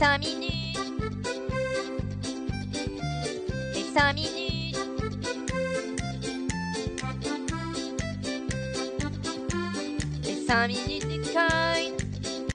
5 minutes. Les 5 minutes. Les 5 minutes du coin.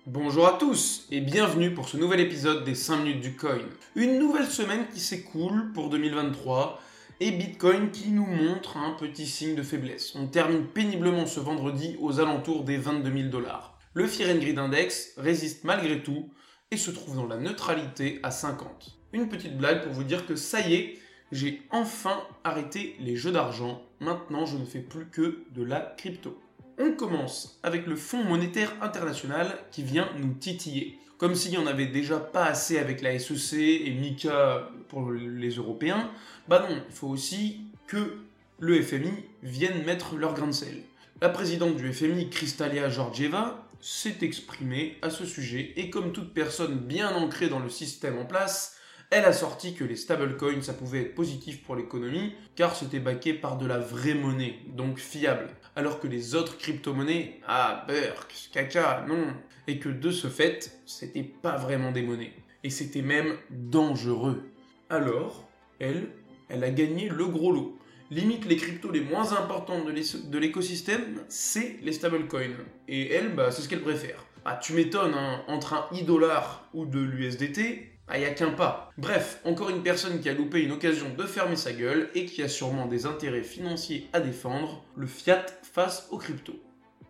Bonjour à tous et bienvenue pour ce nouvel épisode des 5 minutes du coin. Une nouvelle semaine qui s'écoule pour 2023 et Bitcoin qui nous montre un petit signe de faiblesse. On termine péniblement ce vendredi aux alentours des 22 000 dollars. Le Fear and Index résiste malgré tout et se trouve dans la neutralité à 50. Une petite blague pour vous dire que ça y est, j'ai enfin arrêté les jeux d'argent. Maintenant, je ne fais plus que de la crypto. On commence avec le Fonds monétaire international qui vient nous titiller. Comme s'il n'y en avait déjà pas assez avec la SEC et MICA pour les Européens, bah non, il faut aussi que le FMI vienne mettre leur grain de sel. La présidente du FMI, Kristalia Georgieva, s'est exprimée à ce sujet et comme toute personne bien ancrée dans le système en place, elle a sorti que les stablecoins ça pouvait être positif pour l'économie car c'était baqué par de la vraie monnaie, donc fiable. Alors que les autres crypto-monnaies, ah beurre, caca, non. Et que de ce fait, c'était pas vraiment des monnaies. Et c'était même dangereux. Alors, elle, elle a gagné le gros lot. Limite, les cryptos les moins importantes de l'écosystème, c'est les stablecoins. Et elle, bah, c'est ce qu'elle préfère. Ah, tu m'étonnes, hein, entre un e-dollar ou de l'USDT, ah, y a qu'un pas. Bref, encore une personne qui a loupé une occasion de fermer sa gueule et qui a sûrement des intérêts financiers à défendre, le fiat face aux cryptos.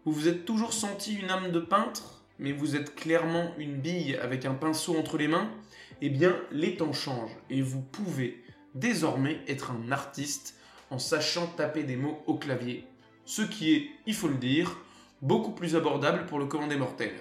Vous vous êtes toujours senti une âme de peintre, mais vous êtes clairement une bille avec un pinceau entre les mains? Eh bien, les temps changent et vous pouvez désormais être un artiste en sachant taper des mots au clavier. Ce qui est, il faut le dire, beaucoup plus abordable pour le commandé mortel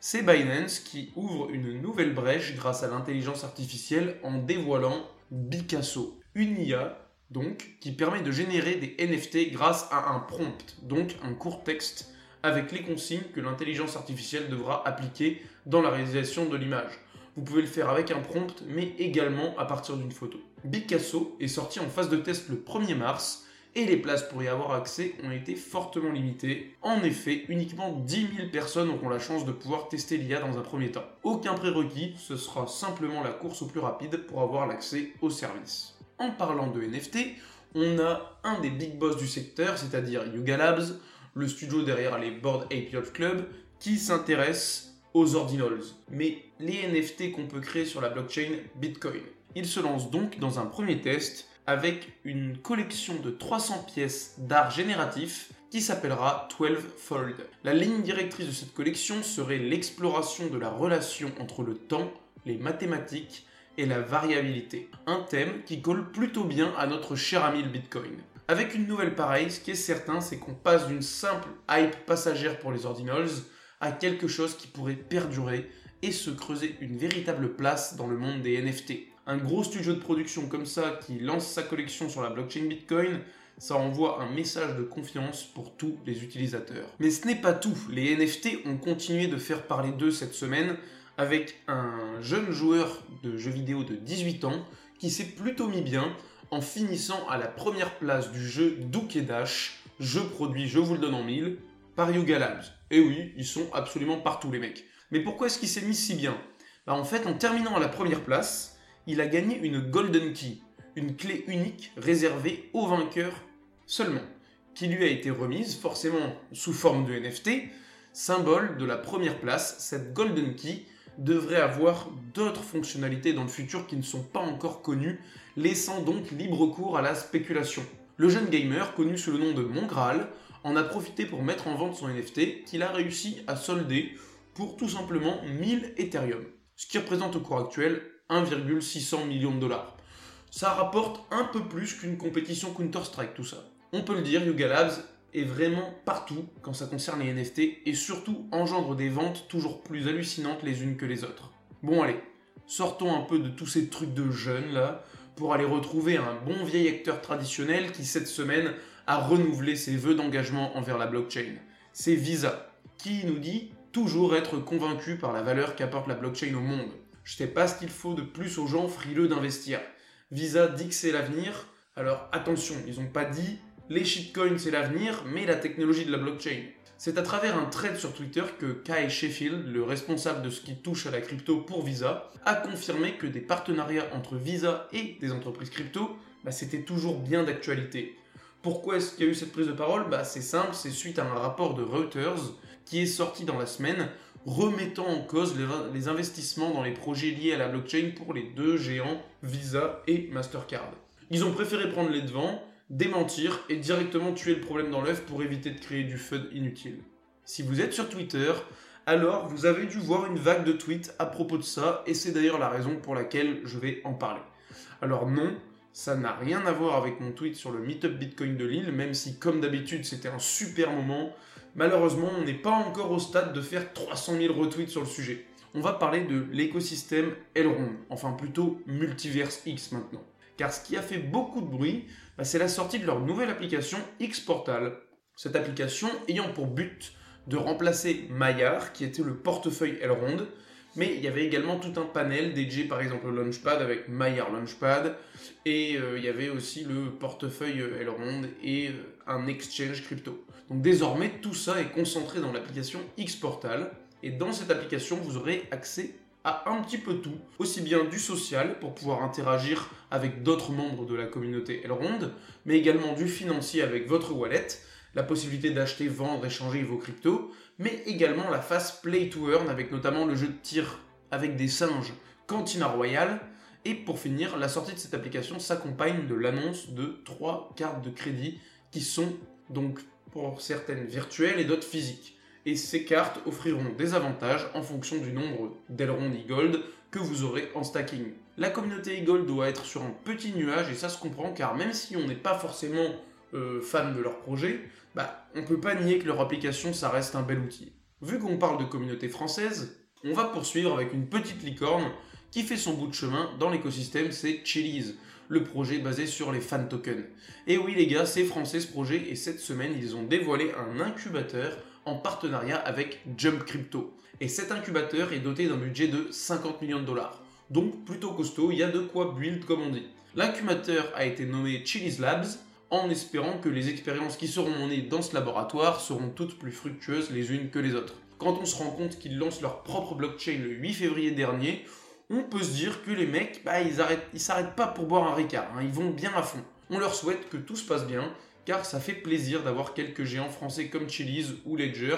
c'est Binance qui ouvre une nouvelle brèche grâce à l'intelligence artificielle en dévoilant Picasso, une IA donc qui permet de générer des NFT grâce à un prompt, donc un court texte avec les consignes que l'intelligence artificielle devra appliquer dans la réalisation de l'image. Vous pouvez le faire avec un prompt mais également à partir d'une photo. Picasso est sorti en phase de test le 1er mars et les places pour y avoir accès ont été fortement limitées. En effet, uniquement 10 000 personnes auront la chance de pouvoir tester l'IA dans un premier temps. Aucun prérequis, ce sera simplement la course au plus rapide pour avoir l'accès au service. En parlant de NFT, on a un des big boss du secteur, c'est-à-dire Yuga Labs, le studio derrière les Board Ape Club, qui s'intéresse aux ordinals, mais les NFT qu'on peut créer sur la blockchain Bitcoin. Il se lance donc dans un premier test avec une collection de 300 pièces d'art génératif qui s'appellera 12 Fold. La ligne directrice de cette collection serait l'exploration de la relation entre le temps, les mathématiques et la variabilité. Un thème qui colle plutôt bien à notre cher ami le Bitcoin. Avec une nouvelle pareille, ce qui est certain, c'est qu'on passe d'une simple hype passagère pour les ordinals à quelque chose qui pourrait perdurer et se creuser une véritable place dans le monde des NFT un gros studio de production comme ça qui lance sa collection sur la blockchain Bitcoin, ça envoie un message de confiance pour tous les utilisateurs. Mais ce n'est pas tout, les NFT ont continué de faire parler d'eux cette semaine avec un jeune joueur de jeux vidéo de 18 ans qui s'est plutôt mis bien en finissant à la première place du jeu Duke Dash, jeu produit, je vous le donne en mille, par Yuga Labs. Et oui, ils sont absolument partout les mecs. Mais pourquoi est-ce qu'il s'est mis si bien? Bah, En fait, en terminant à la première place, il a gagné une Golden Key, une clé unique réservée aux vainqueurs seulement, qui lui a été remise forcément sous forme de NFT, symbole de la première place. Cette Golden Key devrait avoir d'autres fonctionnalités dans le futur qui ne sont pas encore connues, laissant donc libre cours à la spéculation. Le jeune gamer, connu sous le nom de Mongral, en a profité pour mettre en vente son NFT qu'il a réussi à solder pour tout simplement 1000 Ethereum, ce qui représente au cours actuel 1,600 millions de dollars. Ça rapporte un peu plus qu'une compétition Counter-Strike, tout ça. On peut le dire, Yuga Labs est vraiment partout quand ça concerne les NFT et surtout engendre des ventes toujours plus hallucinantes les unes que les autres. Bon allez, sortons un peu de tous ces trucs de jeunes là pour aller retrouver un bon vieil acteur traditionnel qui cette semaine a renouvelé ses vœux d'engagement envers la blockchain. C'est Visa, qui nous dit toujours être convaincu par la valeur qu'apporte la blockchain au monde. Je sais pas ce qu'il faut de plus aux gens frileux d'investir. Visa dit que c'est l'avenir. Alors attention, ils n'ont pas dit les shitcoins c'est l'avenir, mais la technologie de la blockchain. C'est à travers un thread sur Twitter que Kai Sheffield, le responsable de ce qui touche à la crypto pour Visa, a confirmé que des partenariats entre Visa et des entreprises crypto, bah, c'était toujours bien d'actualité. Pourquoi est-ce qu'il y a eu cette prise de parole? Bah, C'est simple, c'est suite à un rapport de Reuters qui est sorti dans la semaine remettant en cause les, investissements dans les projets liés à la blockchain pour les deux géants Visa et Mastercard. Ils ont préféré prendre les devants, démentir et directement tuer le problème dans l'œuf pour éviter de créer du FUD inutile. Si vous êtes sur Twitter, alors vous avez dû voir une vague de tweets à propos de ça et c'est d'ailleurs la raison pour laquelle je vais en parler. Alors non, ça n'a rien à voir avec mon tweet sur le Meetup Bitcoin de Lille, même si comme d'habitude c'était un super moment. Malheureusement, on n'est pas encore au stade de faire 300 000 retweets sur le sujet. On va parler de l'écosystème Elrond, enfin plutôt Multiverse X maintenant. Car ce qui a fait beaucoup de bruit, bah, c'est la sortie de leur nouvelle application X Portal. Cette application ayant pour but de remplacer Maillard, qui était le portefeuille Elrond, mais il y avait également tout un panel dédié par exemple au Launchpad avec Maillard Launchpad, et euh, il y avait aussi le portefeuille Elrond et euh, un exchange crypto. Donc désormais, tout ça est concentré dans l'application Xportal. Et dans cette application, vous aurez accès à un petit peu tout, aussi bien du social pour pouvoir interagir avec d'autres membres de la communauté Elrond, mais également du financier avec votre wallet, la possibilité d'acheter, vendre, échanger vos cryptos, mais également la phase Play to Earn avec notamment le jeu de tir avec des singes Cantina Royale. Et pour finir, la sortie de cette application s'accompagne de l'annonce de trois cartes de crédit qui sont donc pour certaines virtuelles et d'autres physiques. Et ces cartes offriront des avantages en fonction du nombre d'ailerons e-gold que vous aurez en stacking. La communauté e-gold doit être sur un petit nuage et ça se comprend car même si on n'est pas forcément euh, fan de leur projet, bah, on peut pas nier que leur application ça reste un bel outil. Vu qu'on parle de communauté française, on va poursuivre avec une petite licorne qui fait son bout de chemin dans l'écosystème, c'est Chili's le projet basé sur les fan tokens. Et oui les gars, c'est français ce projet et cette semaine ils ont dévoilé un incubateur en partenariat avec Jump Crypto. Et cet incubateur est doté d'un budget de 50 millions de dollars. Donc plutôt costaud, il y a de quoi build comme on dit. L'incubateur a été nommé Chili's Labs en espérant que les expériences qui seront menées dans ce laboratoire seront toutes plus fructueuses les unes que les autres. Quand on se rend compte qu'ils lancent leur propre blockchain le 8 février dernier, on peut se dire que les mecs, bah, ils arrêtent, s'arrêtent pas pour boire un Ricard, hein. ils vont bien à fond. On leur souhaite que tout se passe bien, car ça fait plaisir d'avoir quelques géants français comme Chili's ou Ledger,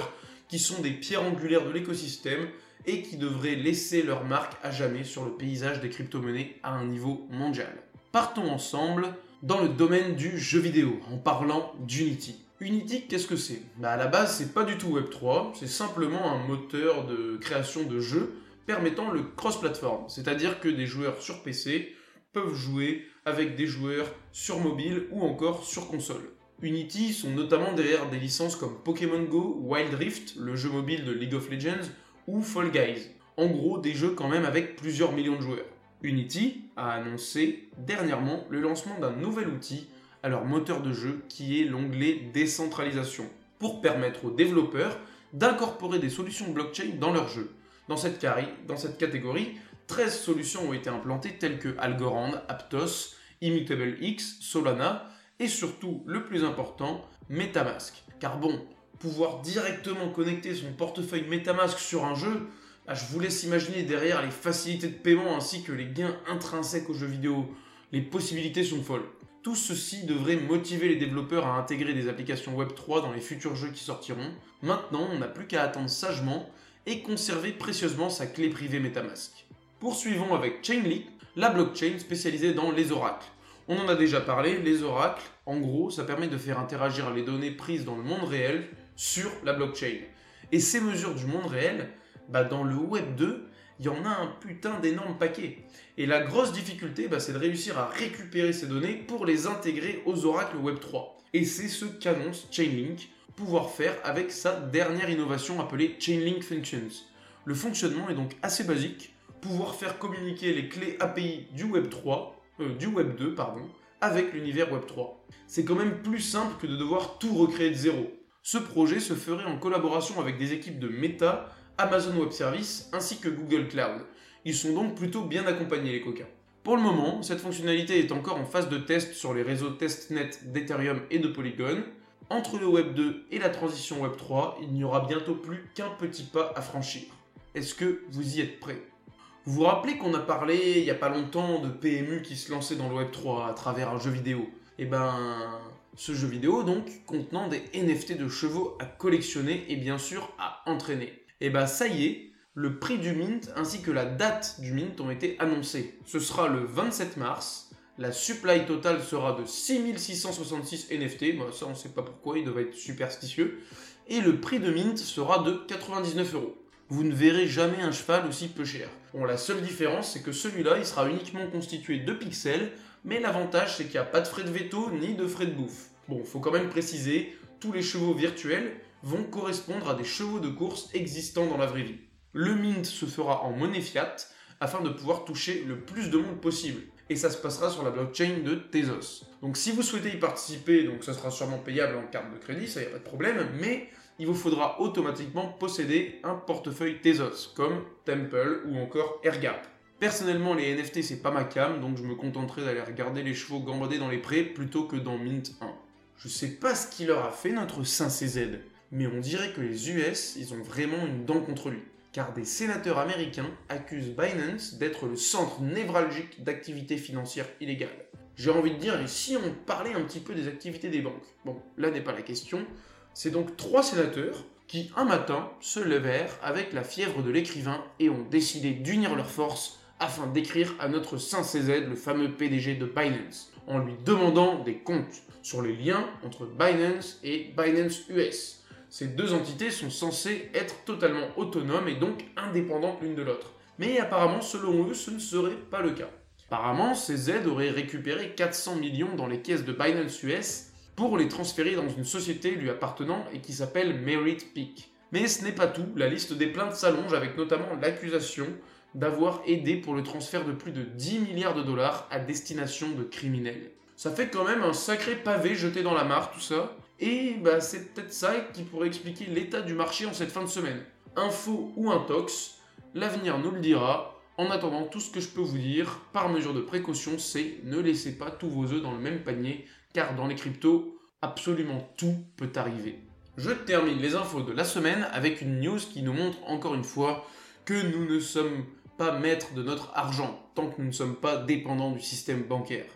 qui sont des pierres angulaires de l'écosystème et qui devraient laisser leur marque à jamais sur le paysage des crypto-monnaies à un niveau mondial. Partons ensemble dans le domaine du jeu vidéo, en parlant d'Unity. Unity, qu'est-ce que c'est? Bah À la base, c'est pas du tout Web3, c'est simplement un moteur de création de jeux permettant le cross-platform, c'est-à-dire que des joueurs sur PC peuvent jouer avec des joueurs sur mobile ou encore sur console. Unity sont notamment derrière des licences comme Pokémon Go, Wild Rift, le jeu mobile de League of Legends, ou Fall Guys. En gros, des jeux quand même avec plusieurs millions de joueurs. Unity a annoncé dernièrement le lancement d'un nouvel outil à leur moteur de jeu qui est l'onglet décentralisation, pour permettre aux développeurs d'incorporer des solutions blockchain dans leur jeu. Dans cette, dans cette catégorie, 13 solutions ont été implantées telles que Algorand, Aptos, Immutable X, Solana et surtout, le plus important, Metamask. Car bon, pouvoir directement connecter son portefeuille Metamask sur un jeu, bah, je vous laisse imaginer derrière les facilités de paiement ainsi que les gains intrinsèques aux jeux vidéo. Les possibilités sont folles. Tout ceci devrait motiver les développeurs à intégrer des applications Web3 dans les futurs jeux qui sortiront. Maintenant, on n'a plus qu'à attendre sagement et conserver précieusement sa clé privée Metamask. Poursuivons avec Chainlink, la blockchain spécialisée dans les oracles. On en a déjà parlé, les oracles, en gros, ça permet de faire interagir les données prises dans le monde réel sur la blockchain. Et ces mesures du monde réel, bah dans le Web 2, il y en a un putain d'énorme paquet. Et la grosse difficulté, bah, c'est de réussir à récupérer ces données pour les intégrer aux oracles Web 3. Et c'est ce qu'annonce Chainlink, pouvoir faire avec sa dernière innovation appelée Chainlink Functions. Le fonctionnement est donc assez basique, pouvoir faire communiquer les clés API du Web 3, euh, du Web 2 pardon, avec l'univers Web 3. C'est quand même plus simple que de devoir tout recréer de zéro. Ce projet se ferait en collaboration avec des équipes de Meta, Amazon Web Services ainsi que Google Cloud. Ils sont donc plutôt bien accompagnés les coquins. Pour le moment, cette fonctionnalité est encore en phase de test sur les réseaux testnet d'Ethereum et de Polygon, Entre le Web 2 et la transition Web 3, il n'y aura bientôt plus qu'un petit pas à franchir. Est-ce que vous y êtes prêts? Vous vous rappelez qu'on a parlé il n'y a pas longtemps de PMU qui se lançait dans le Web 3 à travers un jeu vidéo? Eh ben, ce jeu vidéo donc contenant des NFT de chevaux à collectionner et bien sûr à entraîner. Et ben ça y est, le prix du mint ainsi que la date du mint ont été annoncés. Ce sera le 27 mars la supply totale sera de 6666 NFT. Ça, on ne sait pas pourquoi, il devait être superstitieux. Et le prix de mint sera de 99 euros. Vous ne verrez jamais un cheval aussi peu cher. Bon, la seule différence, c'est que celui-là, il sera uniquement constitué de pixels, mais l'avantage, c'est qu'il n'y a pas de frais de veto ni de frais de bouffe. Bon, faut quand même préciser, tous les chevaux virtuels vont correspondre à des chevaux de course existants dans la vraie vie. Le mint se fera en monnaie fiat afin de pouvoir toucher le plus de monde possible et ça se passera sur la blockchain de Tezos. Donc si vous souhaitez y participer, donc ça sera sûrement payable en carte de crédit, ça y a pas de problème, mais il vous faudra automatiquement posséder un portefeuille Tezos, comme Temple ou encore AirGap. Personnellement, les NFT c'est pas ma cam, donc je me contenterai d'aller regarder les chevaux gambader dans les prés plutôt que dans Mint 1. Je sais pas ce qu'il leur a fait notre Saint CZ, mais on dirait que les US, ils ont vraiment une dent contre lui car des sénateurs américains accusent Binance d'être le centre névralgique d'activités financières illégales. J'ai envie de dire, et si on parlait un petit peu des activités des banques? Bon, là n'est pas la question. C'est donc trois sénateurs qui, un matin, se levèrent avec la fièvre de l'écrivain et ont décidé d'unir leurs forces afin d'écrire à notre Saint CZ, le fameux PDG de Binance, en lui demandant des comptes sur les liens entre Binance et Binance US ces deux entités sont censées être totalement autonomes et donc indépendantes l'une de l'autre. Mais apparemment, selon eux, ce ne serait pas le cas. Apparemment, ces aides auraient récupéré 400 millions dans les caisses de Binance US pour les transférer dans une société lui appartenant et qui s'appelle Merit Peak. Mais ce n'est pas tout, la liste des plaintes s'allonge avec notamment l'accusation d'avoir aidé pour le transfert de plus de 10 milliards de dollars à destination de criminels. Ça fait quand même un sacré pavé jeté dans la mare tout ça, et bah, c'est peut-être ça qui pourrait expliquer l'état du marché en cette fin de semaine. Info ou intox, l'avenir nous le dira. En attendant, tout ce que je peux vous dire, par mesure de précaution, c'est ne laissez pas tous vos œufs dans le même panier, car dans les cryptos, absolument tout peut arriver. Je termine les infos de la semaine avec une news qui nous montre encore une fois que nous ne sommes pas maîtres de notre argent tant que nous ne sommes pas dépendants du système bancaire.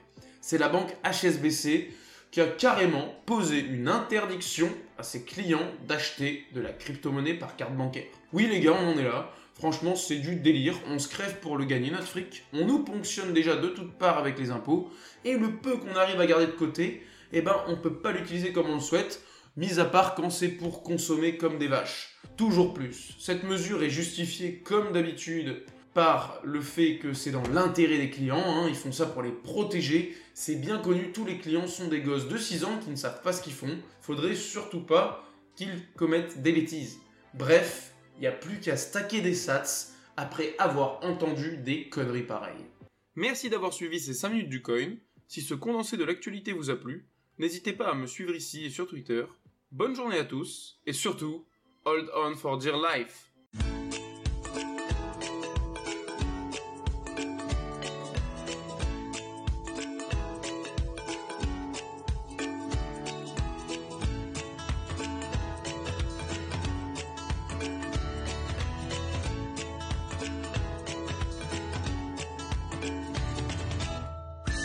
C'est la banque HSBC qui a carrément posé une interdiction à ses clients d'acheter de la crypto-monnaie par carte bancaire. Oui les gars, on en est là. Franchement, c'est du délire. On se crève pour le gagner notre fric. On nous ponctionne déjà de toutes parts avec les impôts. Et le peu qu'on arrive à garder de côté, eh ben, on peut pas l'utiliser comme on le souhaite, mis à part quand c'est pour consommer comme des vaches. Toujours plus. Cette mesure est justifiée comme d'habitude par le fait que c'est dans l'intérêt des clients, hein. ils font ça pour les protéger. C'est bien connu, tous les clients sont des gosses de 6 ans qui ne savent pas ce qu'ils font. Faudrait surtout pas qu'ils commettent des bêtises. Bref, il n'y a plus qu'à stacker des sats après avoir entendu des conneries pareilles. Merci d'avoir suivi ces 5 minutes du coin. Si ce condensé de l'actualité vous a plu, n'hésitez pas à me suivre ici et sur Twitter. Bonne journée à tous et surtout, hold on for dear life.